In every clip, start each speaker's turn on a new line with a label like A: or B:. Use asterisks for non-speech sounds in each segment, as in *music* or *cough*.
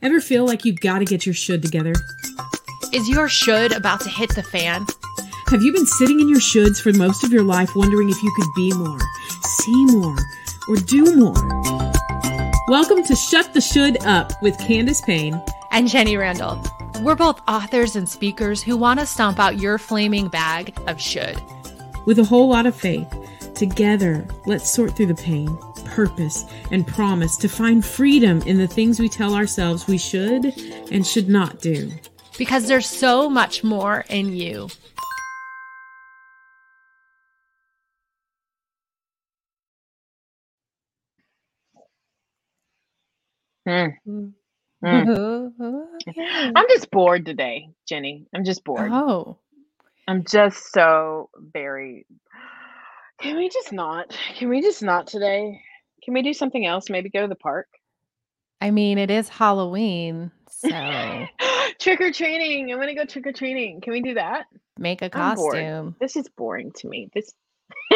A: Ever feel like you've gotta get your should together?
B: Is your should about to hit the fan?
A: Have you been sitting in your shoulds for most of your life wondering if you could be more, see more, or do more? Welcome to Shut the Should Up with Candace Payne
B: and Jenny Randle. We're both authors and speakers who want to stomp out your flaming bag of should.
A: With a whole lot of faith, together, let's sort through the pain purpose, and promise to find freedom in the things we tell ourselves we should and should not do.
B: Because there's so much more in you.
C: Mm. Mm. I'm just bored today, Jenny. I'm just bored.
B: Oh.
C: I'm just so very. Can we just not? Can we just not today? Can we do something else? Maybe go to the park?
B: I mean, it is Halloween, so *laughs*
C: trick or treating. I'm gonna go trick or treating. Can we do that?
B: Make a costume.
C: This is boring to me. This. *laughs*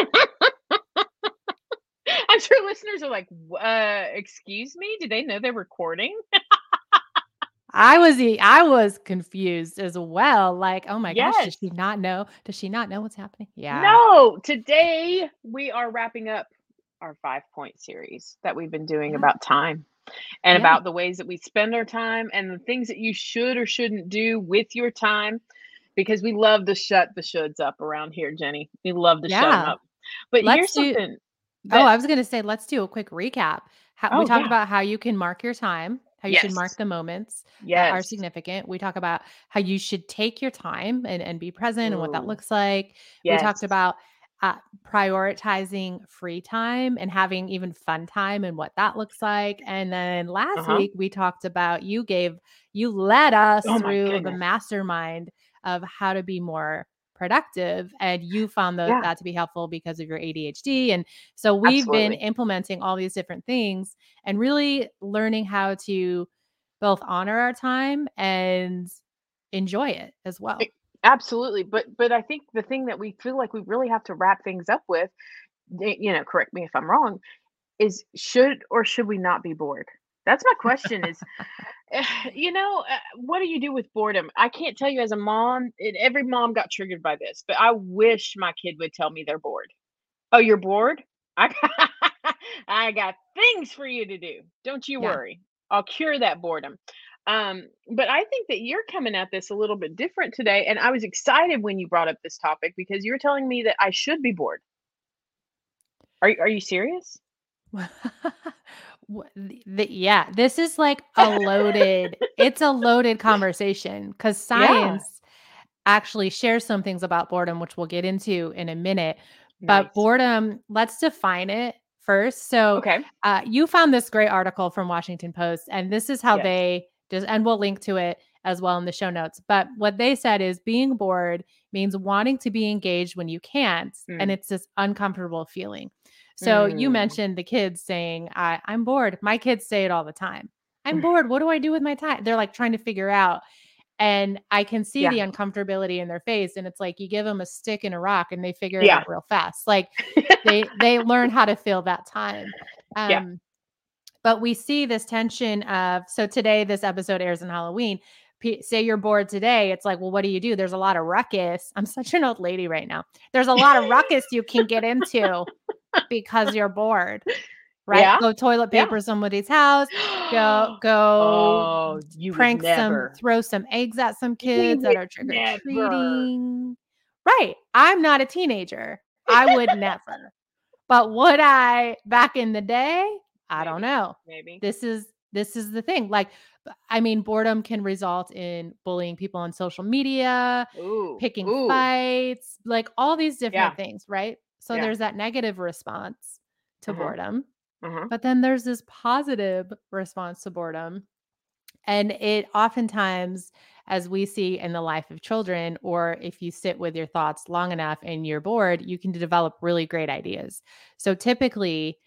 C: I'm sure listeners are like, uh, "Excuse me, do they know they're recording?"
B: I was I was confused as well. Like, oh my
C: yes.
B: gosh, does she not know? Does she not know what's happening? Yeah.
C: No, today we are wrapping up our five point series that we've been doing yeah. about time and yeah. about the ways that we spend our time and the things that you should or shouldn't do with your time because we love to shut the shoulds up around here, Jenny. We love to yeah. shut them up. But let's here's do, something.
B: Oh, that, oh, I was going to say, let's do a quick recap. How, oh, we talked about how you can mark your time, how you yes. should mark the moments yes. that are significant. We talk about how you should take your time and, and be present Ooh. and what that looks like. Yes. We talked about uh, prioritizing free time and having even fun time and what that looks like. And then last uh-huh. week we talked about you gave you led us oh through the mastermind of how to be more productive and you found those, yeah. that to be helpful because of your ADHD and so we've Absolutely. been implementing all these different things and really learning how to both honor our time and enjoy it as well.
C: Absolutely. But but I think the thing that we feel like we really have to wrap things up with, you know, correct me if I'm wrong, is should or should we not be bored? That's my question is eh, you know, uh, what do you do with boredom? I can't tell you as a mom, every mom got triggered by this, but I wish my kid would tell me they're bored. Oh, you're bored? I got, *laughs* I got things for you to do. Don't you yeah. worry. I'll cure that boredom. Um, but I think that you're coming at this a little bit different today. And I was excited when you brought up this topic because you were telling me that I should be bored. Are, you, are you serious? *laughs*
B: the, yeah, this is like a loaded, *laughs* it's a loaded conversation because science yeah. actually shares some things about boredom, which we'll get into in a minute. Nice. But boredom, let's define it first. So,
C: okay.
B: Uh, you found this great article from Washington Post, and this is how yes. they just and we'll link to it as well in the show notes. But what they said is being bored means wanting to be engaged when you can't, mm. and it's this uncomfortable feeling. So mm. you mentioned the kids saying, I, I'm bored. My kids say it all the time. I'm bored. What do I do with my time? They're like trying to figure out. And I can see yeah. the uncomfortability in their face. And it's like you give them a stick and a rock and they figure yeah. it out real fast. Like *laughs* they they learn how to fill that time. Um, yeah. But we see this tension of so today, this episode airs on Halloween. P- say you're bored today, it's like, well, what do you do? There's a lot of ruckus. I'm such an old lady right now. There's a lot of ruckus you can get into because you're bored. Right? Yeah. Go toilet paper yeah. somebody's house. Go *gasps* go oh, you prank some, throw some eggs at some kids that are trick or treating. Right. I'm not a teenager. I would never. But would I back in the day? I maybe, don't know.
C: Maybe.
B: This is this is the thing. Like I mean boredom can result in bullying people on social media,
C: ooh,
B: picking
C: ooh.
B: fights, like all these different yeah. things, right? So yeah. there's that negative response to uh-huh. boredom. Uh-huh. But then there's this positive response to boredom. And it oftentimes, as we see in the life of children, or if you sit with your thoughts long enough and you're bored, you can develop really great ideas. So typically,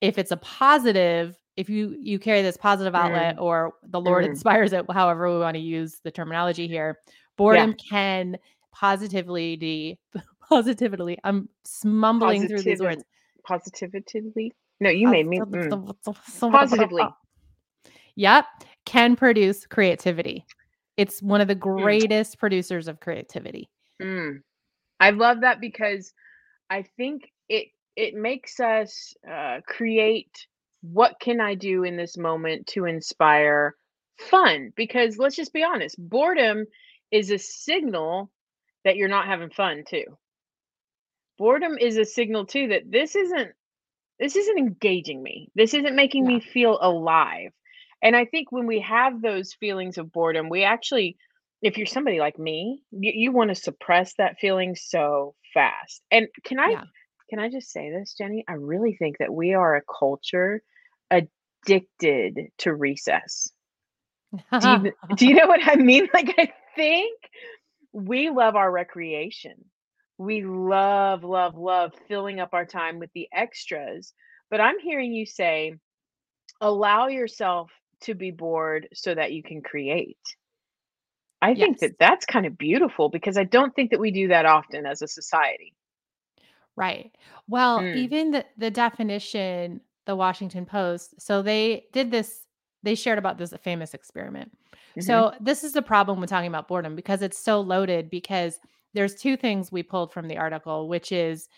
B: if it's a positive if you you carry this positive outlet mm. or the lord mm. inspires it however we want to use the terminology here boredom yeah. can positively *laughs* positively i'm mumbling through these words
C: positively no you made me mm. positively
B: yep can produce creativity. It's one of the
C: Mm.
B: greatest producers of creativity.
C: Mm. I love that because I think it it makes us uh, create what can I do in this moment to inspire fun? Because let's just be honest boredom is a signal that you're not having fun too. Boredom is a signal too that this isn't this isn't engaging me. This isn't making
B: Yeah.
C: me feel alive. And i think when we have those feelings of boredom we actually if you're somebody like me you, you want to suppress that feeling so fast. And can i
B: Yeah.
C: Can i just say this jenny i really think that we are a culture addicted to recess do you, do you *laughs* know what I mean? *laughs* Like, I think we love our recreation. We love, love, love filling up our time with the extras. But I'm hearing you say, allow yourself to be bored so that you can create. I think
B: Yes.
C: that that's kind of beautiful because I don't think that we do that often as a society.
B: Right. Well,
C: Mm,
B: even the, the definition, the Washington Post, so they did this, they shared about this famous experiment.
C: mhm.
B: So this is the problem with talking about boredom because it's so loaded because there's two things we pulled from the article, which is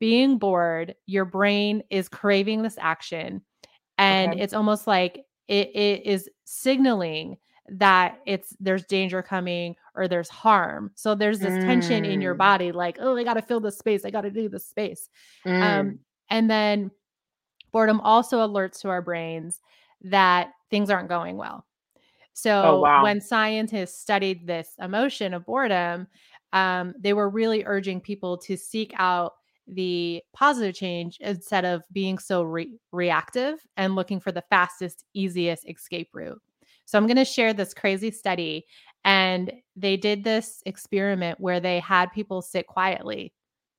B: being bored, your brain is craving this action and
C: Okay.
B: it's almost like it, it is signaling that it's there's danger coming or there's harm. So there's this tension in your
C: Mm,
B: body like, oh, I got to fill this space. I got to do this space. Um
C: mm.
B: and then boredom also alerts to our brains that things aren't going well.
C: Oh,
B: So
C: wow.
B: when scientists studied this emotion of boredom, um, they were really urging people to seek out the positive change instead of being so re- reactive and looking for the fastest, easiest escape route. So I'm going to share this crazy study. And they did this experiment where they had people sit quietly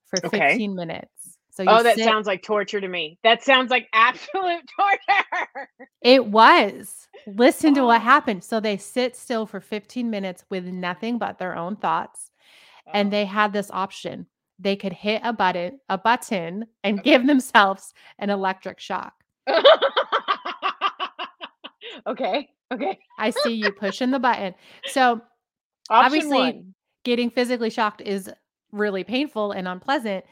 B: for
C: Okay.
B: 15 minutes. So you
C: Oh, that
B: sit
C: sounds like torture to me. That sounds like absolute *laughs* torture.
B: It was. Listen to what
C: Oh,
B: happened. So they sit still for 15 minutes with nothing but their own thoughts. And
C: oh.
B: they had this option. They could hit a button, a button and
C: Okay.
B: give themselves an electric shock. *laughs*
C: okay. Okay.
B: I see you pushing the button. So *laughs*
C: Option
B: obviously
C: one.
B: getting physically shocked is really painful and unpleasant.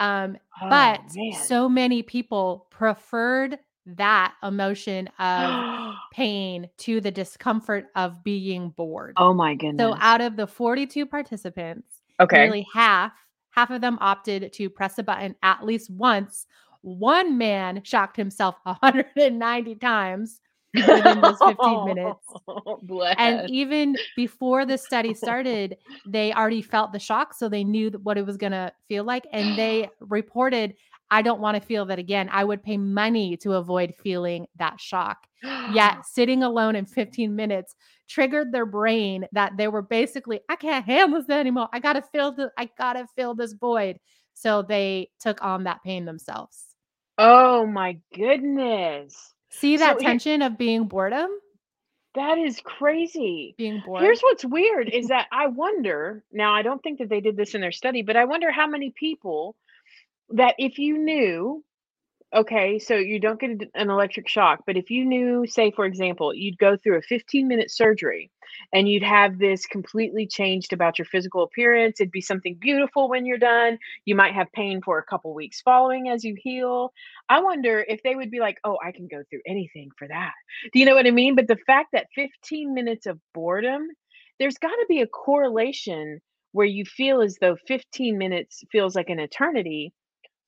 B: Um, but
C: Oh man.
B: so many people preferred that emotion of *gasps* pain to the discomfort of being bored.
C: oh my goodness.
B: So out of the 42 participants,
C: Okay.
B: nearly half, half of them opted to press a button at least once. One man shocked himself 190 times within those 15 minutes. *laughs* And even before the study *laughs* started, they already felt the shock. So they knew what it was going to feel like. And they *gasps* reported, I don't want to feel that again. I would pay money to avoid feeling that shock. Yet *gasps* sitting alone in 15 minutes triggered their brain that they were basically, I can't handle this anymore. I gotta fill the I gotta fill this void. So they took on that pain themselves.
C: oh my goodness.
B: See that
C: So here,
B: tension of being boredom,
C: that is crazy.
B: being bored.
C: Here's what's weird is that I wonder, now I don't think that they did this in their study, but I wonder how many people that if you knew Okay, so you don't get an electric shock, but if you knew, say, for example, you'd go through a 15-minute surgery and you'd have this completely changed about your physical appearance, it'd be something beautiful when you're done. You might have pain for a couple weeks following as you heal. I wonder if they would be like, "Oh, I can go through anything for that." Do you know what I mean? But the fact that 15 minutes of boredom, there's gotta be a correlation where you feel as though 15 minutes feels like an eternity,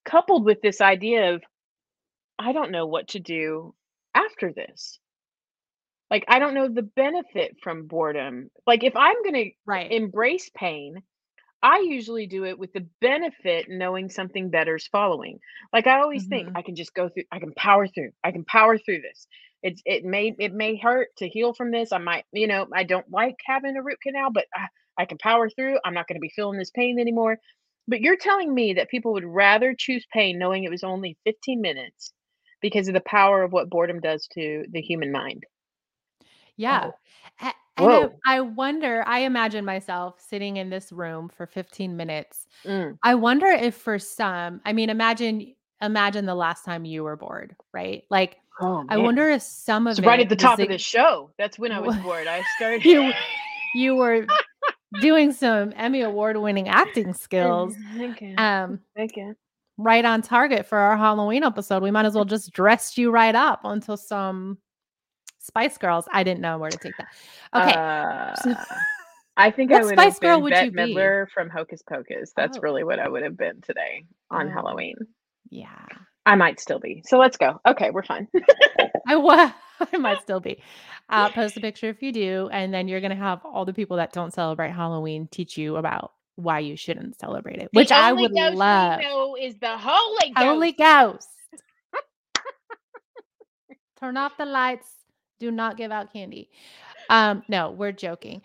C: coupled with this idea of I don't know what to do after this. Like, I don't know the benefit from boredom. Like, if I'm going to embrace pain, I usually do it with the benefit knowing something better's following. Like I always think
B: Mhm.
C: I can just go through, I can power through, I can power through this. It's it may it may hurt to heal from this. I might, you know, I don't like having a root canal, but I, I can power through. I'm not going to be feeling this pain anymore. But you're telling me that people would rather choose pain knowing it was only 15 minutes because of the power of what boredom does to the human mind.
B: Yeah.
C: Oh,
B: And I. I wonder, I imagine myself sitting in this room for 15 minutes.
C: Mm,
B: I wonder if for some, I mean, imagine imagine the last time you were bored, right? Like
C: Oh,
B: I wonder if some of
C: It's right at the top of the show. That's when I was bored. I *laughs* started.
B: you you were *laughs* doing some Emmy award winning acting skills.
C: Okay.
B: Um,
C: okay.
B: right on target for our Halloween episode. We might as well just dress you right up until some Spice Girls. I didn't know where to take that. Okay.
C: Uh, *laughs* I think
B: What
C: I would
B: Spice
C: have
B: Girl
C: been
B: would
C: Bette
B: you be?
C: Midler from Hocus Pocus. That's
B: Oh.
C: really what I would have been today on
B: Oh.
C: Halloween.
B: yeah.
C: I might still be. So let's go. Okay, we're fine. *laughs*
B: I was. *laughs* I might still be. Uh, post a picture if you do, and then you're gonna have all the people that don't celebrate Halloween teach you about why you shouldn't celebrate it, which I would love.
C: know is the Holy
B: Holy Ghost! Turn off the lights. Do not give out candy. Um, no, we're joking.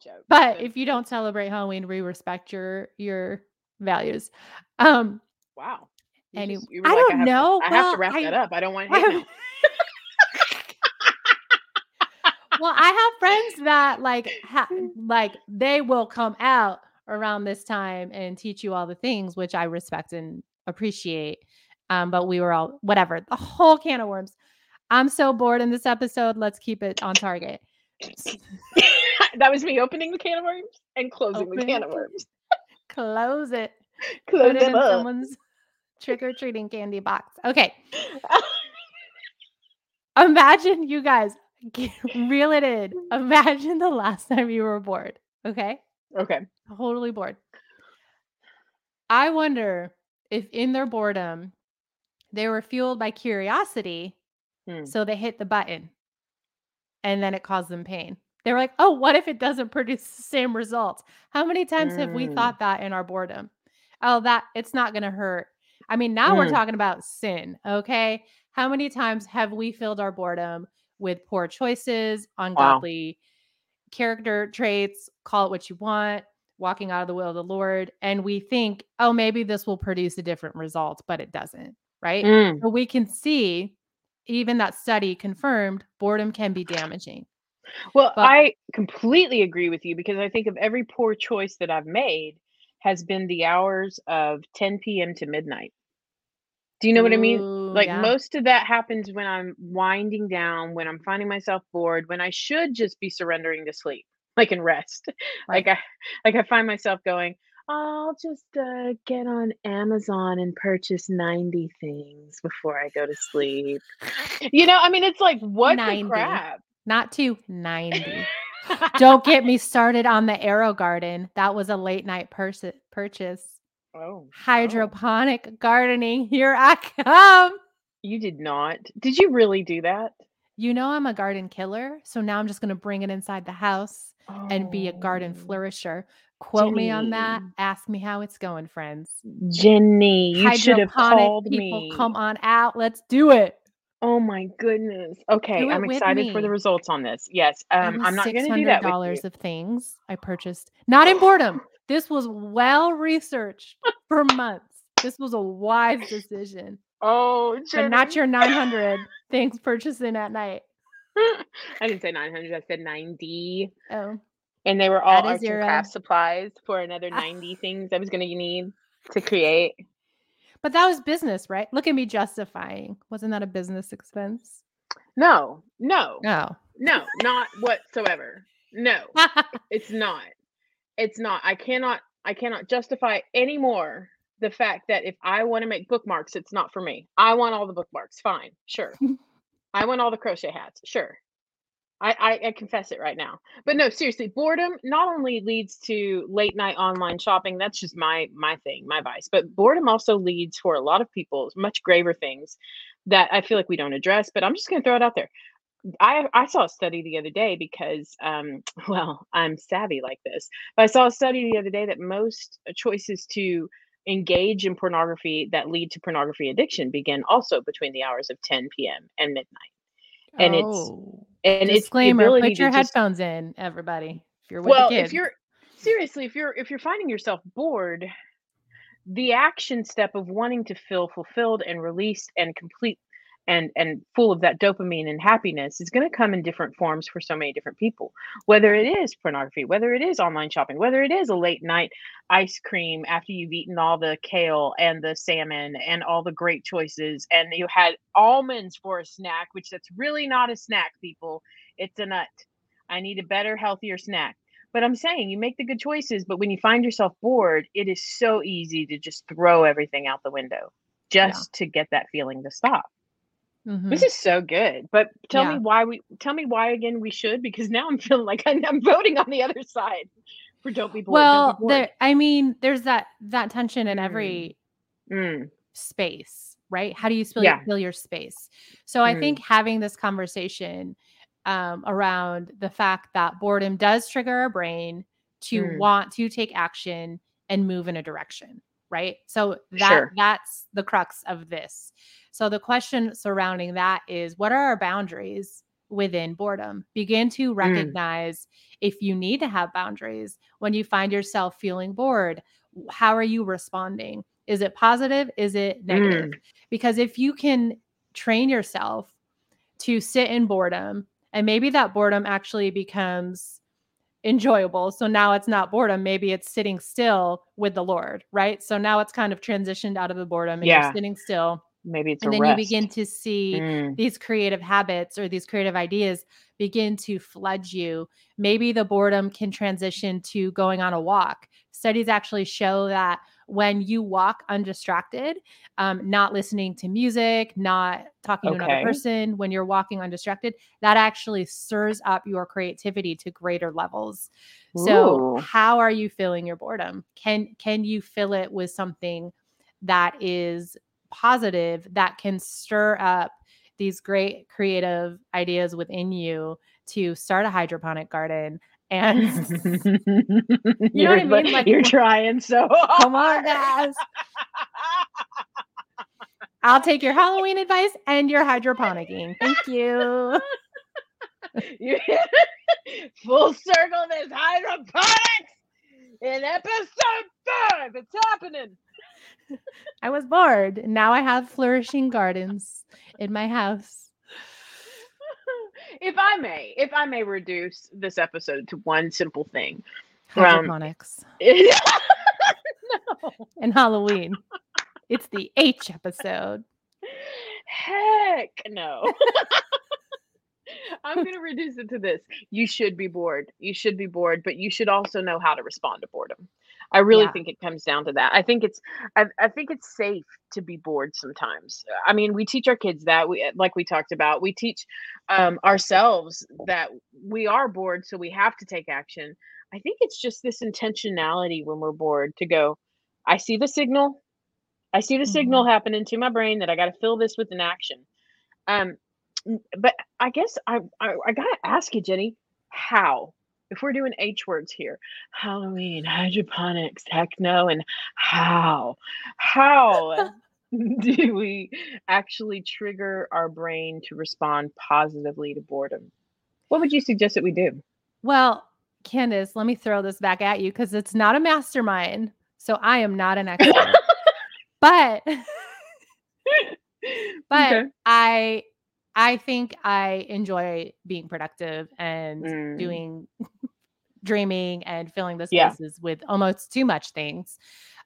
C: Joke.
B: But if you don't celebrate Halloween, we respect your your values. Um,
C: wow. You
B: any-
C: just- you were
B: I
C: like,
B: don't
C: to-
B: know.
C: I have to wrap
B: I-
C: that up. I don't want
B: I
C: mail. *laughs*
B: well, I have friends that like ha- like they will come out around this time and teach you all the things, which I respect and appreciate. Um, but we were all whatever the whole can of worms. I'm so bored in this episode. Let's keep it on target. *laughs*
C: that was me opening the can of worms and closing the can of worms. *laughs*
B: Close it. *laughs*
C: Close
B: Put it
C: them
B: in
C: up.
B: someone's trick or treating candy box. Okay. Imagine you guys get- reel it in. Imagine the last time you were bored. Okay.
C: okay.
B: Totally bored. I wonder if in their boredom, they were fueled by curiosity.
C: Hmm.
B: So they hit the button and then it caused them pain. They were like, oh, what if it doesn't *laughs* produce the same results? How many times have we
C: Mm.
B: thought that in our boredom? Oh, that it's not going to hurt. I mean, now we're
C: Mm.
B: talking about sin. Okay. How many times have we filled our boredom with poor choices, ungodly character traits, call it what you want, walking out of the will of the Lord, and we think, oh, maybe this will produce a different result, but it doesn't, right?
C: Mm.
B: So we can see, even that study confirmed, boredom can be damaging.
C: Well,
B: But-
C: I completely agree with you because I think of every poor choice that I've made has been the hours of 10 p.m. to midnight. Do you know what I mean? Like
B: yeah.
C: most of that happens when I'm winding down, when I'm finding myself bored, when I should just be surrendering to sleep, like in rest. *laughs*
B: Right.
C: Like I like I find myself going, I'll just uh, get on Amazon and purchase 90 things before I go to sleep. You know, I mean it's like what
B: 90.
C: the crap?
B: Not to 90. *laughs* Don't get me started on the AeroGarden. That was a late night pers- purchase.
C: Oh, oh.
B: Hydroponic gardening. Here I come.
C: You did not. Did you really do that?
B: You know, I'm a garden killer. So now I'm just going to bring it inside the house and be a garden
C: Oh,
B: flourisher. Quote me on that. Ask me how it's going, friends.
C: Jenny, you should have
B: Hydroponic
C: called
B: people,
C: me.
B: come on out. Let's do it.
C: Oh my goodness. Okay, I'm excited for the results on this. Yes, um, I'm not going to do that
B: $600 of things I purchased, not in boredom. This was well researched for months. This was a wise decision,
C: Oh,
B: but not your 900 *laughs* things purchasing at night.
C: I didn't say 900. I said 90,
B: Oh,
C: and they were all arts and craft um, supplies for another ah. 90 things I was going to need to create.
B: but that was business, right? Look at me justifying. Wasn't that a business expense?
C: No, no,
B: No.
C: no, not whatsoever. No, *laughs* it's not. It's not. I cannot. I cannot justify anymore the fact that if I want to make bookmarks, it's not for me. I want all the bookmarks. Fine, sure. *laughs* I want all the crochet hats. Sure. I, I, I confess it right now. But no, seriously, boredom not only leads to late night online shopping, that's just my my thing, my vice. But boredom also leads for a lot of people much graver things that I feel like we don't address. But I'm just gonna throw it out there. I I saw a study the other day because um *laughs* well, I'm savvy like this. But I saw a study the other day that most choices to engage in pornography that lead to pornography addiction begin also between the hours of 10 p.m. and midnight. And it's
B: oh.
C: And
B: Disclaimer,
C: it's
B: put your
C: to just,
B: headphones in, everybody. If you're with
C: well if you're seriously if you're if you're finding yourself bored the action step of wanting to feel fulfilled and released and complete and and full of that dopamine and happiness is going to come in different forms for so many different people. Whether it is pornography whether it is online shopping whether it is a late night ice cream after you've eaten all the kale and the salmon and all the great choices and you had almonds for a snack which that's really not a snack people. It's a nut. I need a better healthier snack. But i'm saying you make the good choices but when you find yourself bored it is so easy to just throw everything out the window just yeah. to get that feeling to stop Mm-hmm. This is so good. But tell yeah. me why we tell me why again we should because now I'm feeling like *laughs* I'm, I'm voting on the other side for don't be bored.
B: Well, be bored. There, I mean, there's that that tension in every mm. Mm. space, right? How do you feel, yeah. fill your space? So mm. I think having this conversation um, around the fact that boredom does trigger our brain to mm. want to take action and move in a direction, right? So that sure. that's the crux of this. So the question surrounding that is what are our boundaries within boredom? Begin to mm. recognize mm. if you need to have boundaries when you find yourself feeling bored. How are you responding? Is it positive? Is it negative? Mm. Because if you can train yourself to sit in boredom, and maybe that boredom actually becomes enjoyable. So now it's not boredom. Maybe it's sitting still with the Lord, right? So now it's kind of transitioned out of the boredom and yeah. you're sitting still
C: maybe it's
B: and then
C: rest.
B: you begin to see mm. these creative habits or these creative ideas begin to flood you maybe the boredom can transition to going on a walk studies actually show that when you walk undistracted um, not listening to music not talking okay. to another person when you're walking undistracted that actually stirs up your creativity to greater levels Ooh. so how are you filling your boredom can can you fill it with something that is positive that can stir up these great creative ideas within you to start a hydroponic garden and *laughs*
C: you know what I mean? Like you're trying so
B: come on, guys. *laughs* I'll take your Halloween advice and your hydroponicking. Thank you. *laughs*
C: Full circle this hydroponics in episode five. It's happening.
B: I was bored. Now I have flourishing gardens in my house.
C: If I may, if I may reduce this episode to one simple thing.
B: Hydroponics. Um, *laughs* no. And Halloween. It's the H episode.
C: Heck no. *laughs* I'm going to reduce it to this. You should be bored. You should be bored, but you should also know how to respond to boredom. I really yeah. think it comes down to that. I think it's I, I, think it's safe to be bored sometimes. I mean, we teach our kids that we like we talked about. We teach um, ourselves that we are bored, so we have to take action. I think it's just this intentionality when we're bored to go. I see the signal. I see the mm-hmm. signal happening to my brain that I got to fill this with an action. Um, but I guess I I, I got to ask you, Jenny, how? If we're doing H words here, Halloween, hydroponics, techno, and how, how *laughs* do we actually trigger our brain to respond positively to boredom? What would you suggest that we do?
B: Well, Candace, let me throw this back at you because it's not a mastermind. So I am not an expert. but *laughs* but okay. I I think I enjoy being productive and mm. doing dreaming and filling the spaces yeah. with almost too much things.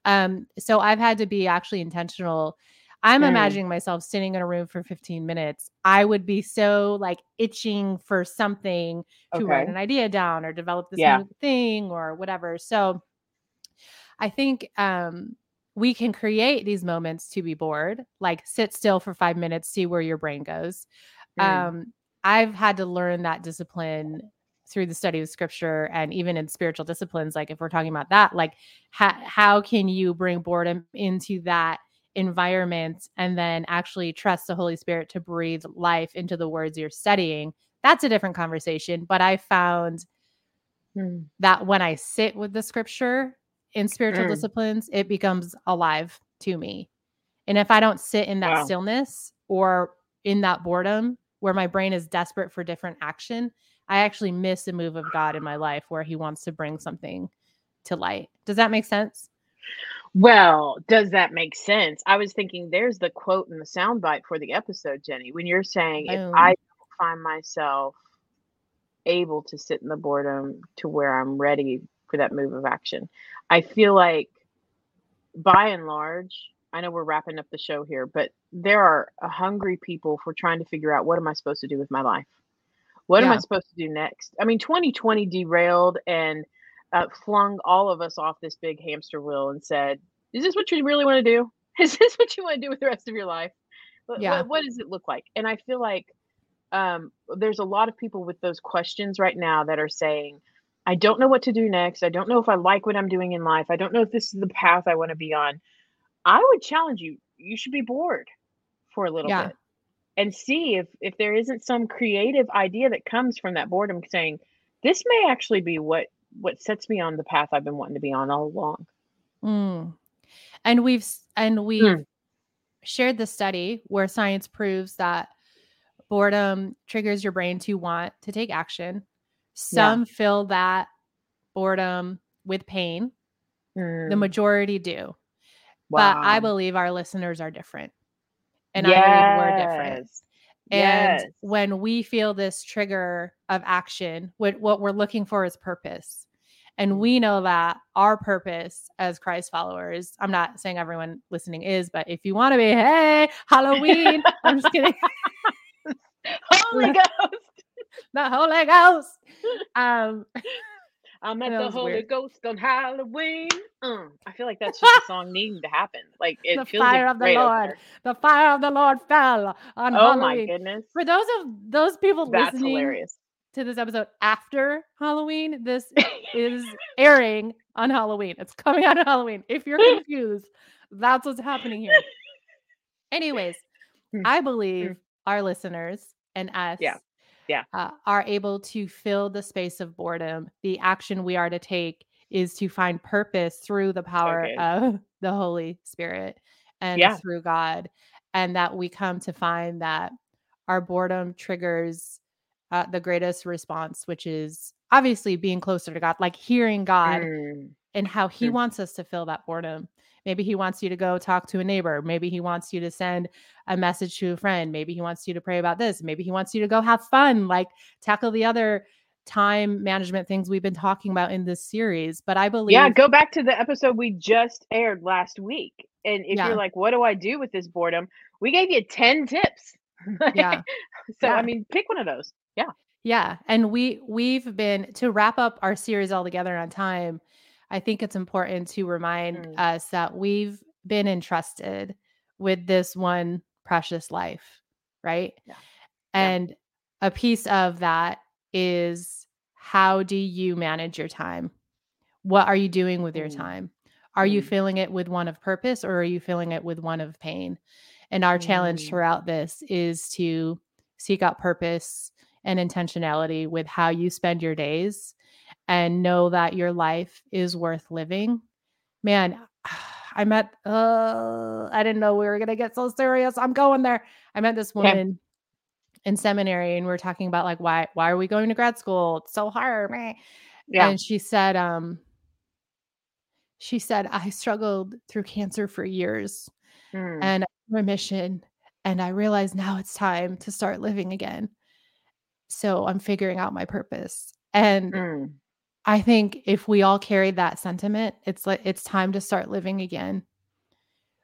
B: Um, so I've had to be actually intentional. I'm mm. imagining myself sitting in a room for 15 minutes. I would be so like itching for something to okay. write an idea down or develop this yeah. new thing or whatever. So I think um we can create these moments to be bored, like sit still for five minutes, see where your brain goes. Mm. Um, I've had to learn that discipline through the study of scripture and even in spiritual disciplines like if we're talking about that like ha- how can you bring boredom into that environment and then actually trust the holy spirit to breathe life into the words you're studying that's a different conversation but i found mm. that when i sit with the scripture in spiritual mm. disciplines, it becomes alive to me. And if I don't sit in that wow. stillness or in that boredom where my brain is desperate for different action, I actually miss a move of God in my life where he wants to bring something to light. Does that make sense?
C: Well, does that make sense? I was thinking there's the quote in the soundbite for the episode, Jenny, when you're saying if I don't find myself able to sit in the boredom to where I'm ready for that move of action. I feel like by and large, I know we're wrapping up the show here, but there are a hungry people for trying to figure out what am I supposed to do with my life? What am I supposed to do next? I mean, 2020 derailed and uh, flung all of us off this big hamster wheel and said, "Is this what you really want to do? *laughs* Is this what you want to do with the rest of your life? What,
B: Yeah.
C: what, what does it look like?" And I feel like um, there's a lot of people with those questions right now that are saying, "I don't know what to do next. I don't know if I like what I'm doing in life. I don't know if this is the path I want to be on." I would challenge you. You should be bored for a little
B: Yeah.
C: bit and see if if there isn't some creative idea that comes from that boredom saying this may actually be what what sets me on the path I've been wanting to be on all along.
B: Mm. And we've and we've shared the study where science proves that boredom triggers your brain to want to take action. Some fill that boredom with pain. The
C: Mm,
B: majority do. But I believe our listeners are different. And I believe we're different.
C: Yes.
B: And
C: Yes.
B: when we feel this trigger of action, what, what we're looking for is purpose. And
C: Mm.
B: we know that our purpose as Christ followers, I'm not saying everyone listening is, but if you want to be, hey, Halloween, *laughs* I'm just kidding,
C: Holy *laughs* Ghost.
B: the Holy Ghost. Um, *laughs*
C: I met the Holy
B: weird.
C: Ghost on Halloween. Mm, I feel like that's just a song needing to happen. Like it
B: The
C: feels
B: fire of the Lord the fire of the Lord fell on
C: Oh my goodness.
B: For those of those people
C: That's
B: listening
C: hilarious.
B: to this episode after Halloween, this *laughs* is airing on Halloween. It's coming out on Halloween. If you're *laughs* confused, that's what's happening here. *laughs* Anyways,
C: Hmm.
B: I believe our listeners and us
C: Yeah. Yeah.
B: uh, are able to fill the space of boredom. The action we are to take is to find purpose through the power of *laughs* the Holy Spirit and
C: Yeah.
B: through God. And that we come to find that our boredom triggers uh, the greatest response, which is obviously being closer to God, like hearing God
C: Mm,
B: and how he
C: Mm.
B: wants us to fill that boredom. Maybe he wants you to go talk to a neighbor. Maybe he wants you to send a message to a friend. Maybe he wants you to pray about this. Maybe he wants you to go have fun, like tackle the other time management things we've been talking about in this series. But I believe,
C: Yeah, go back to the episode we just aired last week. And if
B: Yeah.
C: you're like, what do I do with this boredom? We gave you 10 tips. *laughs*
B: yeah,
C: so,
B: Yeah.
C: I mean, pick one of those. Yeah.
B: yeah, and we we've been to wrap up our series all together on time. I think it's important to remind
C: Mm.
B: us that we've been entrusted with this one precious life, right?
C: Yeah. Yeah.
B: And a piece of that is how do you manage your time? What are you doing with your
C: Mm.
B: time? Are you
C: Mm.
B: filling it with one of purpose or are you filling it with one of pain? And our challenge
C: Mm.
B: throughout this is to seek out purpose and intentionality with how you spend your days and know that your life is worth living. Man, *sighs* I met uh I didn't know we were going to get so serious. I'm going there. I met this
C: Okay.
B: woman in seminary and we were talking about like why why are we going to grad school? It's so hard. meh."
C: Yeah.
B: And she said um she said I struggled through cancer for years
C: Mm.
B: and remission and I realized now it's time to start living again. So I'm figuring out my purpose. And
C: Mm.
B: I think if we all carried that sentiment, it's like it's time to start living again.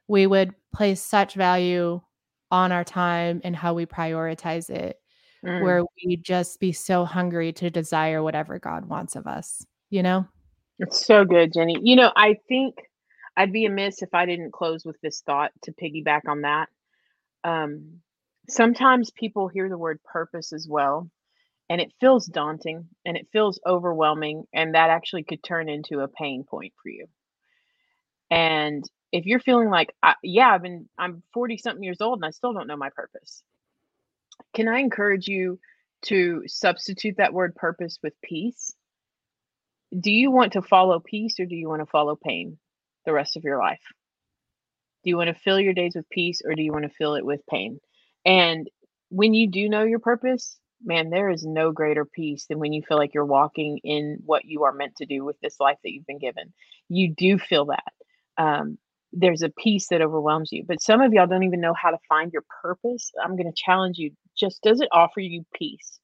B: We would place such value on our time and how we prioritize it,
C: Mm.
B: where we just be so hungry to desire whatever God wants of us, you know?
C: It's so good, Jenny. You know, I think I'd be amiss if I didn't close with this thought to piggyback on that. Um, sometimes people hear the word purpose as well, and it feels daunting and it feels overwhelming, and that actually could turn into a pain point for you. And if you're feeling like, I, yeah, I've been, I'm 40 something years old and I still don't know my purpose, can I encourage you to substitute that word purpose with peace? Do you want to follow peace or do you want to follow pain the rest of your life? Do you want to fill your days with peace or do you want to fill it with pain? And when you do know your purpose, man, there is no greater peace than when you feel like you're walking in what you are meant to do with this life that you've been given. You do feel that. um, there's a peace that overwhelms you. But some of y'all don't even know how to find your purpose. I'm going to challenge you. Just does it offer you peace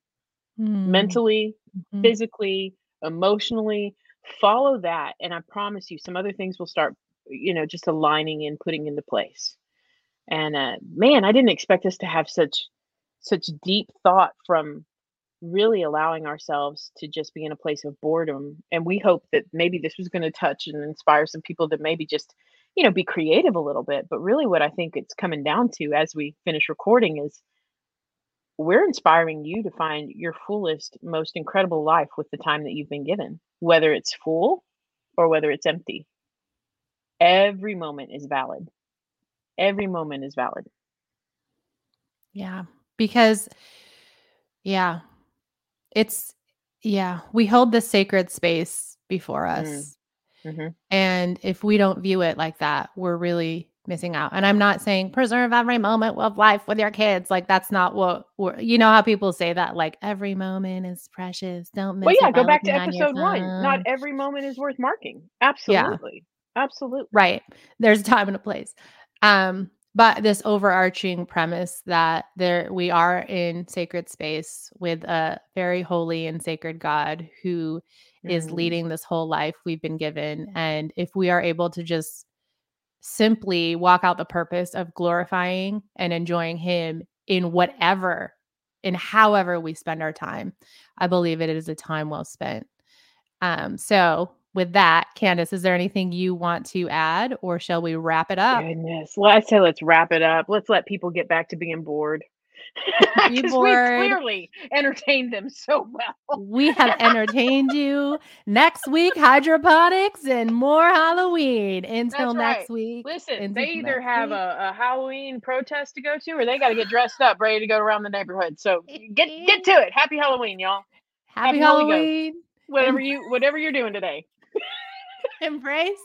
B: Mm.
C: mentally,
B: Mhm.
C: physically, emotionally? Follow that, and I promise you, some other things will start, you know, just aligning and putting into place. And uh, man, I didn't expect us to have such such deep thought from really allowing ourselves to just be in a place of boredom. And we hope that maybe this was going to touch and inspire some people to maybe just, you know, be creative a little bit. But really, what I think it's coming down to as we finish recording is we're inspiring you to find your fullest, most incredible life with the time that you've been given, whether it's full or whether it's empty. Every moment is valid. Every moment is valid.
B: Yeah. Because, yeah, it's, yeah, we hold this sacred space before us.
C: Mhm.
B: And if we don't view it like that, we're really missing out. And I'm not saying preserve every moment of life with your kids. Like that's not what we're, you know how people say that, like every moment is precious. Don't miss
C: Well, yeah, go back to
B: looking on
C: episode one. Not every moment is worth marking. Absolutely. Absolutely.
B: Right. There's a time and a place. Um, but this overarching premise that there we are in sacred space with a very holy and sacred God who is
C: Mhm.
B: leading this whole life we've been given. And if we are able to just simply walk out the purpose of glorifying and enjoying him in whatever in however we spend our time, I believe it is a time well spent. Um, so with that, Candace, is there anything you want to add or shall we wrap it up?
C: Goodness. Well, I say let's wrap it up. Let's let people get back to being bored. *laughs*
B: Be bored.
C: we clearly entertained them so well.
B: We have entertained you. Next week, hydroponics and more Halloween. Until next week.
C: Listen, they either have a, a Halloween protest to go to or they got to get dressed up, ready to go around the neighborhood. So *laughs* get get to it. Happy Halloween, y'all.
B: Happy
C: Happy Ghost.
B: Halloween.
C: Whatever you whatever you're doing today. *laughs*
B: embrace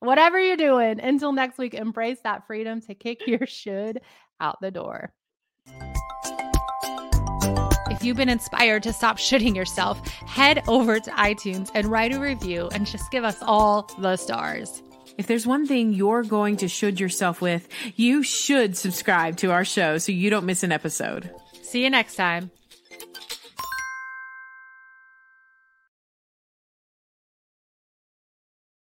B: whatever you're doing until next week embrace that freedom to kick your should out the door. If you've been inspired to stop shooting yourself head over to itunes and write a review and just give us all the stars.
A: If there's one thing you're going to should yourself with, you should subscribe to our show so you don't miss an episode.
B: see you next time